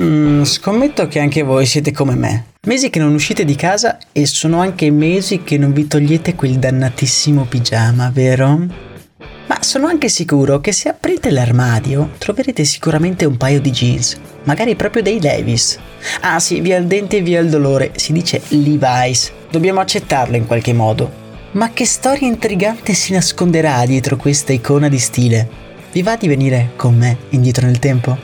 Mm, scommetto che anche voi siete come me. Mesi che non uscite di casa e sono anche mesi che non vi togliete quel dannatissimo pigiama, vero? Ma sono anche sicuro che se aprite l'armadio troverete sicuramente un paio di jeans, magari proprio dei Levis. Ah sì, via il dente e via il dolore, si dice Levi's. Dobbiamo accettarlo in qualche modo. Ma che storia intrigante si nasconderà dietro questa icona di stile? Vi va di venire con me indietro nel tempo?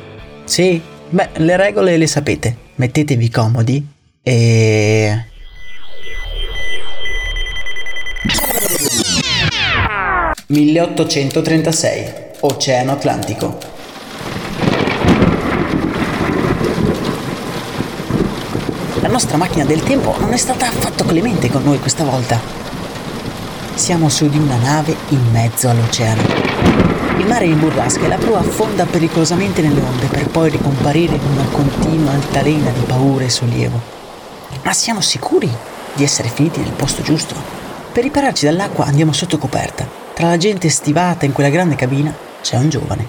Sì, Beh, le regole le sapete. Mettetevi comodi e... «1836, Oceano Atlantico». La nostra macchina del tempo non è stata affatto clemente con noi questa volta. Siamo su di una nave in mezzo all'oceano. Mare in burrasca e la prua affonda pericolosamente nelle onde per poi ricomparire in una continua altalena di paura e sollievo. Ma siamo sicuri di essere finiti nel posto giusto? Per ripararci dall'acqua andiamo sotto coperta. Tra la gente stivata in quella grande cabina c'è un giovane.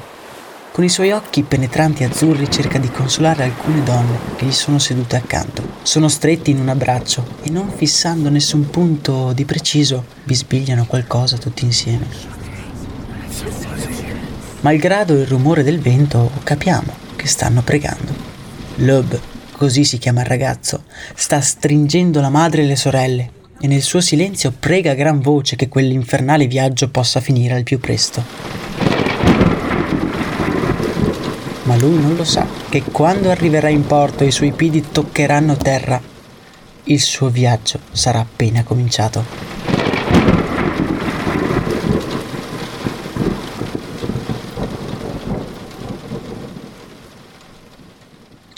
Con i suoi occhi penetranti azzurri cerca di consolare alcune donne che gli sono sedute accanto. Sono stretti in un abbraccio e non fissando nessun punto di preciso bisbigliano qualcosa tutti insieme. Malgrado il rumore del vento, capiamo che stanno pregando. Loeb, così si chiama il ragazzo, sta stringendo la madre e le sorelle e nel suo silenzio prega a gran voce che quell'infernale viaggio possa finire al più presto. Ma lui non lo sa che quando arriverà in porto e i suoi piedi toccheranno terra, il suo viaggio sarà appena cominciato.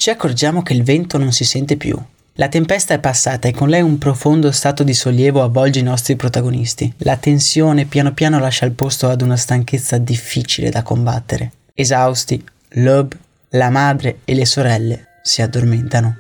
Ci accorgiamo che il vento non si sente più. La tempesta è passata e con lei un profondo stato di sollievo avvolge i nostri protagonisti. La tensione piano piano lascia il posto ad una stanchezza difficile da combattere. Esausti, Loeb, la madre e le sorelle si addormentano.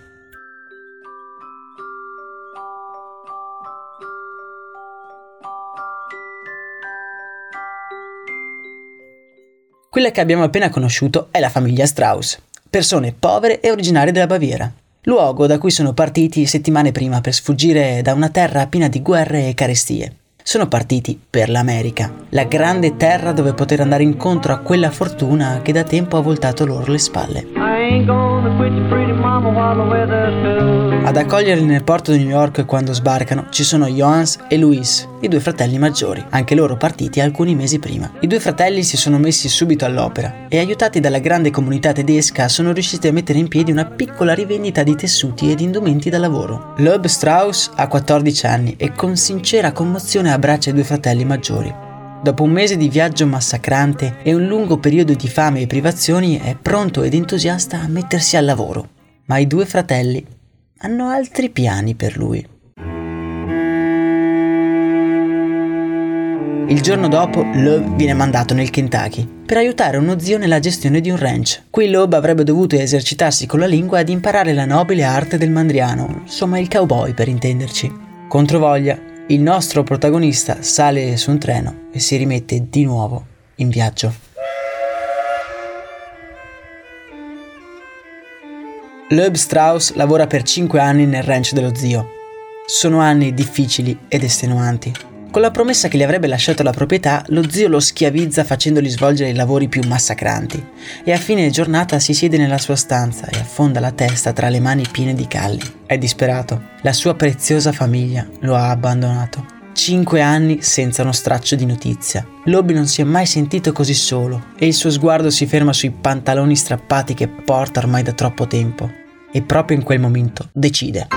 Quella che abbiamo appena conosciuto è la famiglia Strauss persone povere e originarie della Baviera, luogo da cui sono partiti settimane prima per sfuggire da una terra piena di guerre e carestie. Sono partiti per l'America, la grande terra dove poter andare incontro a quella fortuna che da tempo ha voltato loro le spalle. Ad accoglierli nel porto di New York quando sbarcano ci sono Johannes e Louis, i due fratelli maggiori, anche loro partiti alcuni mesi prima. I due fratelli si sono messi subito all'opera e aiutati dalla grande comunità tedesca sono riusciti a mettere in piedi una piccola rivendita di tessuti ed indumenti da lavoro. Loeb Strauss ha 14 anni e con sincera commozione abbraccia i due fratelli maggiori. Dopo un mese di viaggio massacrante e un lungo periodo di fame e privazioni è pronto ed entusiasta a mettersi al lavoro. Ma i due fratelli hanno altri piani per lui. Il giorno dopo, Loeb viene mandato nel Kentucky per aiutare uno zio nella gestione di un ranch. Qui Loeb avrebbe dovuto esercitarsi con la lingua ed imparare la nobile arte del mandriano, insomma il cowboy per intenderci. Controvoglia, il nostro protagonista sale su un treno e si rimette di nuovo in viaggio. Loeb Strauss lavora per 5 anni nel ranch dello zio. Sono anni difficili ed estenuanti. Con la promessa che gli avrebbe lasciato la proprietà, lo zio lo schiavizza facendogli svolgere i lavori più massacranti e a fine giornata si siede nella sua stanza e affonda la testa tra le mani piene di calli. È disperato. La sua preziosa famiglia lo ha abbandonato. Cinque anni senza uno straccio di notizia. Lobby non si è mai sentito così solo e il suo sguardo si ferma sui pantaloni strappati che porta ormai da troppo tempo. E proprio in quel momento decide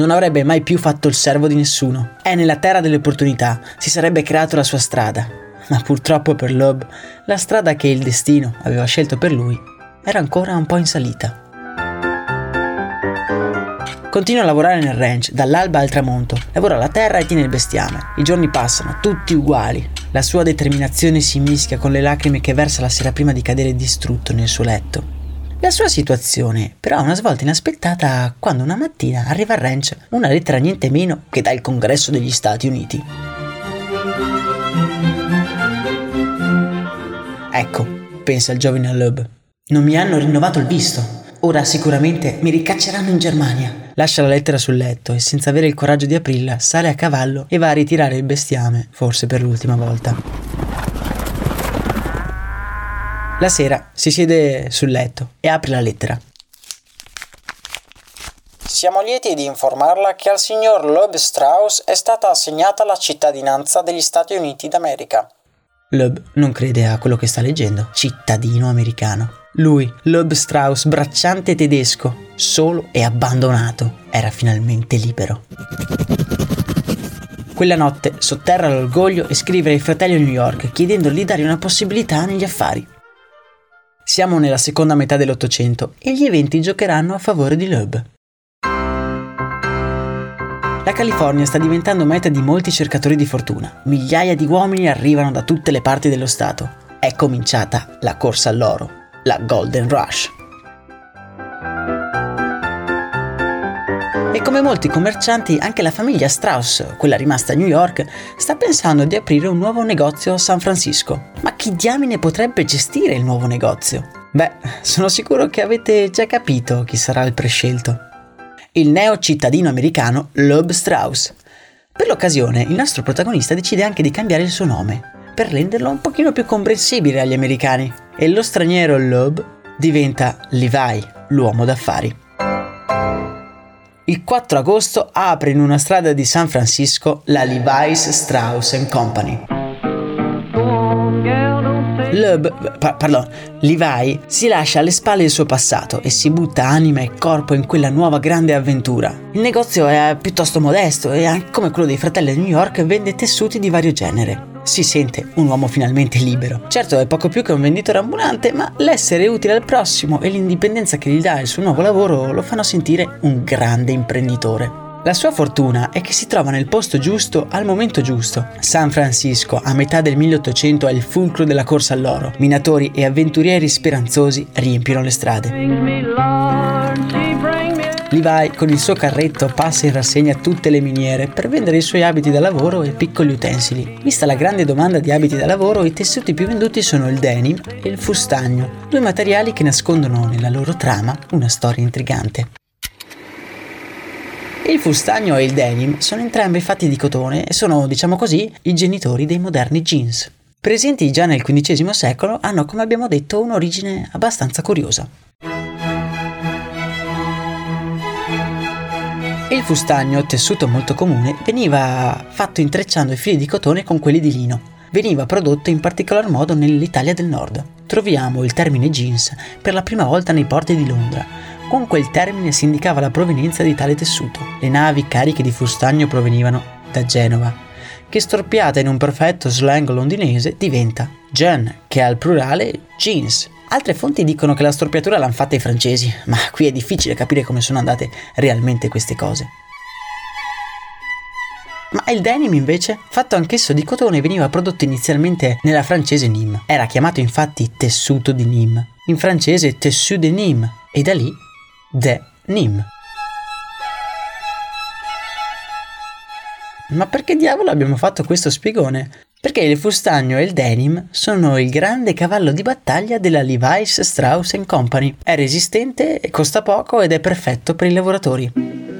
non avrebbe mai più fatto il servo di nessuno. È nella terra delle opportunità, si sarebbe creato la sua strada. Ma purtroppo per Loeb, la strada che il destino aveva scelto per lui era ancora un po' in salita. Continua a lavorare nel ranch, dall'alba al tramonto. Lavora la terra e tiene il bestiame. I giorni passano, tutti uguali. La sua determinazione si mischia con le lacrime che versa la sera prima di cadere distrutto nel suo letto. La sua situazione però ha una svolta inaspettata quando una mattina arriva al ranch una lettera niente meno che dal Congresso degli Stati Uniti. Ecco, pensa il giovane Loeb, non mi hanno rinnovato il visto. Ora sicuramente mi ricacceranno in Germania. Lascia la lettera sul letto e senza avere il coraggio di aprirla sale a cavallo e va a ritirare il bestiame, forse per l'ultima volta. La sera si siede sul letto e apre la lettera. Siamo lieti di informarla che al signor Loeb Strauss è stata assegnata la cittadinanza degli Stati Uniti d'America. Loeb non crede a quello che sta leggendo. Cittadino americano. Lui, Loeb Strauss, bracciante tedesco, solo e abbandonato, era finalmente libero. Quella notte sotterra l'orgoglio e scrive ai fratelli a New York chiedendogli di dare una possibilità negli affari. Siamo nella seconda metà dell'Ottocento e gli eventi giocheranno a favore di Loeb. La California sta diventando meta di molti cercatori di fortuna. Migliaia di uomini arrivano da tutte le parti dello Stato. È cominciata la corsa all'oro, la Golden Rush. E come molti commercianti, anche la famiglia Strauss, quella rimasta a New York, sta pensando di aprire un nuovo negozio a San Francisco. Ma chi diamine potrebbe gestire il nuovo negozio? Beh, sono sicuro che avete già capito chi sarà il prescelto. Il neo cittadino americano Loeb Strauss. Per l'occasione, il nostro protagonista decide anche di cambiare il suo nome, per renderlo un pochino più comprensibile agli americani. E lo straniero Loeb diventa Levi, l'uomo d'affari. Il 4 agosto apre in una strada di San Francisco la Levi's Strauss Company. Pa- pardon, Levi si lascia alle spalle il suo passato e si butta anima e corpo in quella nuova grande avventura. Il negozio è piuttosto modesto e, come quello dei fratelli di New York, vende tessuti di vario genere si sente un uomo finalmente libero. Certo è poco più che un venditore ambulante, ma l'essere utile al prossimo e l'indipendenza che gli dà il suo nuovo lavoro lo fanno sentire un grande imprenditore. La sua fortuna è che si trova nel posto giusto al momento giusto. San Francisco, a metà del 1800, è il fulcro della corsa all'oro. Minatori e avventurieri speranzosi riempiono le strade. Levi con il suo carretto passa in rassegna tutte le miniere per vendere i suoi abiti da lavoro e piccoli utensili. Vista la grande domanda di abiti da lavoro, i tessuti più venduti sono il denim e il fustagno, due materiali che nascondono nella loro trama una storia intrigante. Il fustagno e il denim sono entrambi fatti di cotone e sono, diciamo così, i genitori dei moderni jeans. Presenti già nel XV secolo, hanno, come abbiamo detto, un'origine abbastanza curiosa. Il fustagno, tessuto molto comune, veniva fatto intrecciando i fili di cotone con quelli di lino. Veniva prodotto in particolar modo nell'Italia del Nord. Troviamo il termine jeans per la prima volta nei porti di Londra. Con quel termine si indicava la provenienza di tale tessuto. Le navi cariche di fustagno provenivano da Genova, che storpiata in un perfetto slang londinese diventa Jen, che al plurale jeans. Altre fonti dicono che la storpiatura l'hanno fatta i francesi, ma qui è difficile capire come sono andate realmente queste cose. Ma il denim invece, fatto anch'esso di cotone, veniva prodotto inizialmente nella francese Nîmes. Era chiamato infatti tessuto di Nîmes, in francese tessu de Nîmes, e da lì de Nîmes. Ma perché diavolo abbiamo fatto questo spiegone? Perché il fustagno e il denim sono il grande cavallo di battaglia della Levi's Strauss Company. È resistente, costa poco ed è perfetto per i lavoratori.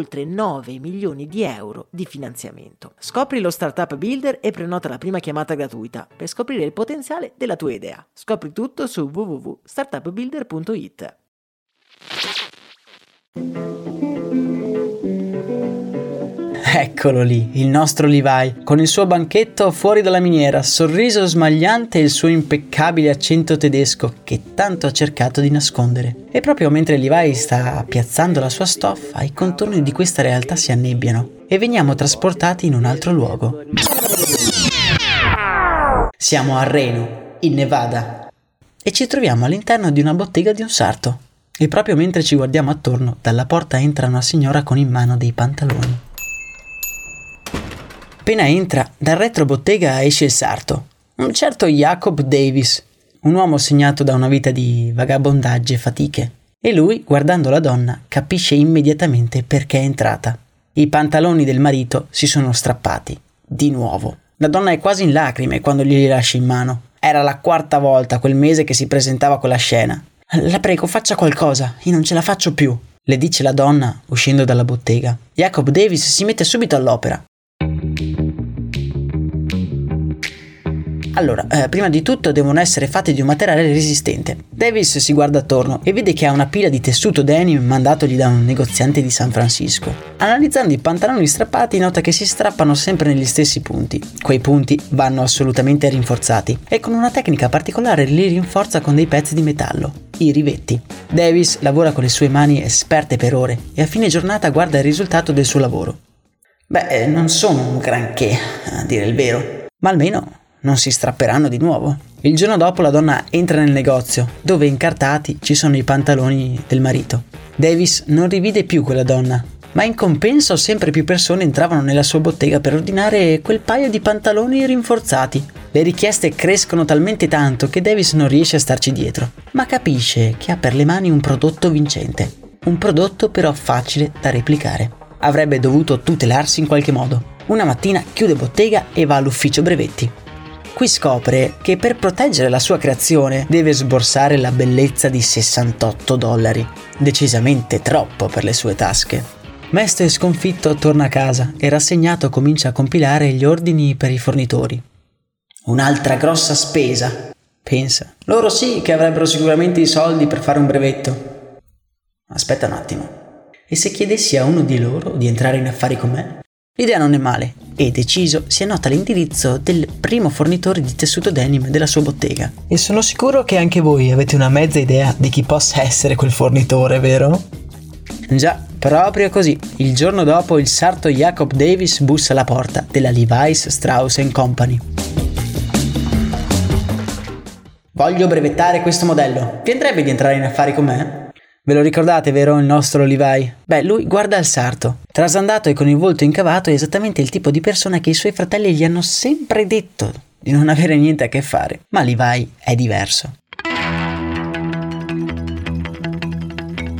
oltre 9 milioni di euro di finanziamento. Scopri lo Startup Builder e prenota la prima chiamata gratuita per scoprire il potenziale della tua idea. Scopri tutto su www.startupbuilder.it. Eccolo lì, il nostro Levi, con il suo banchetto fuori dalla miniera, sorriso smagliante e il suo impeccabile accento tedesco che tanto ha cercato di nascondere. E proprio mentre Levi sta piazzando la sua stoffa, i contorni di questa realtà si annebbiano e veniamo trasportati in un altro luogo. Siamo a Reno, in Nevada, e ci troviamo all'interno di una bottega di un sarto. E proprio mentre ci guardiamo attorno, dalla porta entra una signora con in mano dei pantaloni. Appena entra, dal retro bottega esce il sarto, un certo Jacob Davis, un uomo segnato da una vita di vagabondaggi e fatiche. E lui, guardando la donna, capisce immediatamente perché è entrata. I pantaloni del marito si sono strappati. Di nuovo. La donna è quasi in lacrime quando glieli lascia in mano. Era la quarta volta quel mese che si presentava quella scena. La prego, faccia qualcosa, io non ce la faccio più, le dice la donna uscendo dalla bottega. Jacob Davis si mette subito all'opera. Allora, eh, prima di tutto devono essere fatti di un materiale resistente. Davis si guarda attorno e vede che ha una pila di tessuto denim mandatogli da un negoziante di San Francisco. Analizzando i pantaloni strappati nota che si strappano sempre negli stessi punti. Quei punti vanno assolutamente rinforzati e con una tecnica particolare li rinforza con dei pezzi di metallo, i rivetti. Davis lavora con le sue mani esperte per ore e a fine giornata guarda il risultato del suo lavoro. Beh, non sono un granché, a dire il vero, ma almeno non si strapperanno di nuovo. Il giorno dopo la donna entra nel negozio, dove incartati ci sono i pantaloni del marito. Davis non rivide più quella donna, ma in compenso sempre più persone entravano nella sua bottega per ordinare quel paio di pantaloni rinforzati. Le richieste crescono talmente tanto che Davis non riesce a starci dietro, ma capisce che ha per le mani un prodotto vincente, un prodotto però facile da replicare. Avrebbe dovuto tutelarsi in qualche modo. Una mattina chiude bottega e va all'ufficio brevetti. Qui scopre che per proteggere la sua creazione deve sborsare la bellezza di 68 dollari, decisamente troppo per le sue tasche. Mesto e sconfitto torna a casa e rassegnato comincia a compilare gli ordini per i fornitori. Un'altra grossa spesa, pensa. Loro sì che avrebbero sicuramente i soldi per fare un brevetto. Aspetta un attimo. E se chiedessi a uno di loro di entrare in affari con me? L'idea non è male e deciso si annota l'indirizzo del primo fornitore di tessuto denim della sua bottega. E sono sicuro che anche voi avete una mezza idea di chi possa essere quel fornitore, vero? Già, proprio così. Il giorno dopo il sarto Jacob Davis bussa alla porta della Levi's Strauss Company. Voglio brevettare questo modello. Vi andrebbe di entrare in affari con me? Ve lo ricordate, vero, il nostro Levi? Beh, lui guarda il sarto, trasandato e con il volto incavato è esattamente il tipo di persona che i suoi fratelli gli hanno sempre detto di non avere niente a che fare. Ma Levi è diverso.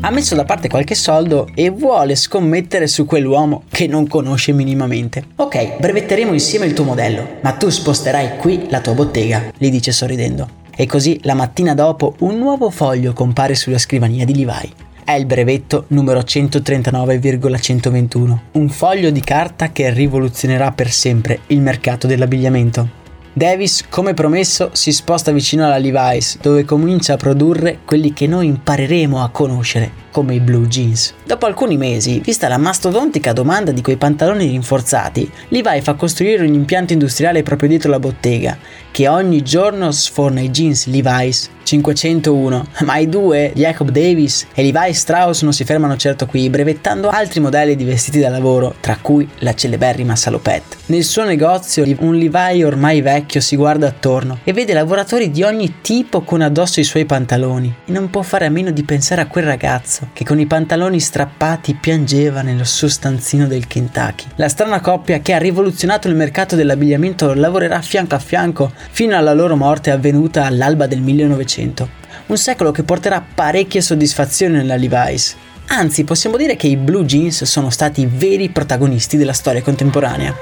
ha messo da parte qualche soldo e vuole scommettere su quell'uomo che non conosce minimamente. Ok, brevetteremo insieme il tuo modello, ma tu sposterai qui la tua bottega, gli dice sorridendo. E così la mattina dopo un nuovo foglio compare sulla scrivania di Levi. È il brevetto numero 139,121, un foglio di carta che rivoluzionerà per sempre il mercato dell'abbigliamento. Davis, come promesso, si sposta vicino alla Levi's, dove comincia a produrre quelli che noi impareremo a conoscere come i blue jeans. Dopo alcuni mesi, vista la mastodontica domanda di quei pantaloni rinforzati, Levi fa costruire un impianto industriale proprio dietro la bottega, che ogni giorno sforna i jeans Levi's 501, ma i due, Jacob Davis e Levi Strauss, non si fermano certo qui, brevettando altri modelli di vestiti da lavoro, tra cui la celeberrima salopette. Nel suo negozio, un Levi ormai vecchio si guarda attorno e vede lavoratori di ogni tipo con addosso i suoi pantaloni e non può fare a meno di pensare a quel ragazzo che con i pantaloni strappati piangeva nello suo stanzino del Kentucky. La strana coppia che ha rivoluzionato il mercato dell'abbigliamento lavorerà fianco a fianco fino alla loro morte avvenuta all'alba del 1900. Un secolo che porterà parecchie soddisfazioni nella Levi's. Anzi, possiamo dire che i blue jeans sono stati i veri protagonisti della storia contemporanea.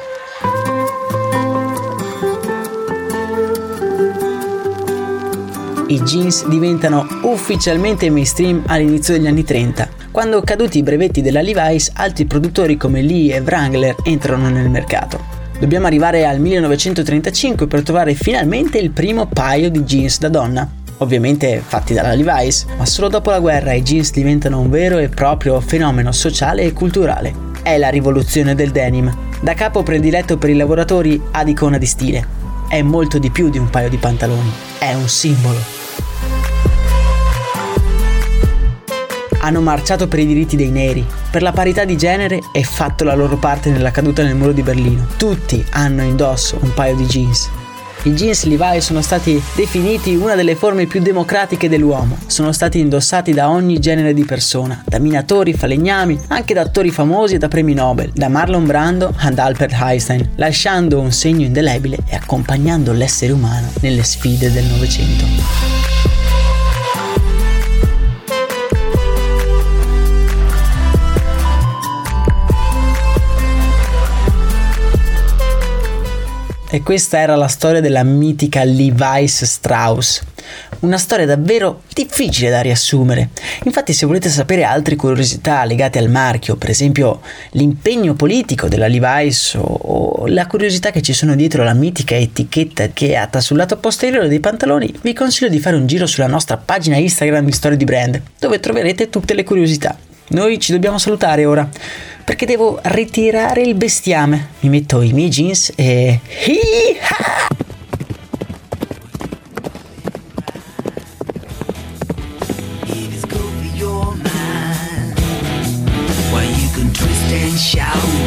I jeans diventano ufficialmente mainstream all'inizio degli anni 30, quando caduti i brevetti della Levi's, altri produttori come Lee e Wrangler entrano nel mercato. Dobbiamo arrivare al 1935 per trovare finalmente il primo paio di jeans da donna. Ovviamente fatti dalla Levi's, ma solo dopo la guerra i jeans diventano un vero e proprio fenomeno sociale e culturale. È la rivoluzione del denim, da capo prediletto per i lavoratori ad icona di stile. È molto di più di un paio di pantaloni, è un simbolo. Hanno marciato per i diritti dei neri, per la parità di genere e fatto la loro parte nella caduta nel muro di Berlino. Tutti hanno indosso un paio di jeans. I jeans Levi sono stati definiti una delle forme più democratiche dell'uomo. Sono stati indossati da ogni genere di persona, da minatori, falegnami, anche da attori famosi e da premi Nobel, da Marlon Brando ad Albert Einstein, lasciando un segno indelebile e accompagnando l'essere umano nelle sfide del Novecento. E questa era la storia della mitica Levi's Strauss. Una storia davvero difficile da riassumere. Infatti, se volete sapere altre curiosità legate al marchio, per esempio l'impegno politico della Levi's o, o la curiosità che ci sono dietro la mitica etichetta che è atta sul lato posteriore dei pantaloni, vi consiglio di fare un giro sulla nostra pagina Instagram di Storie di Brand, dove troverete tutte le curiosità. Noi ci dobbiamo salutare ora perché devo ritirare il bestiame. Mi metto i miei jeans e... Hi-ha! shout.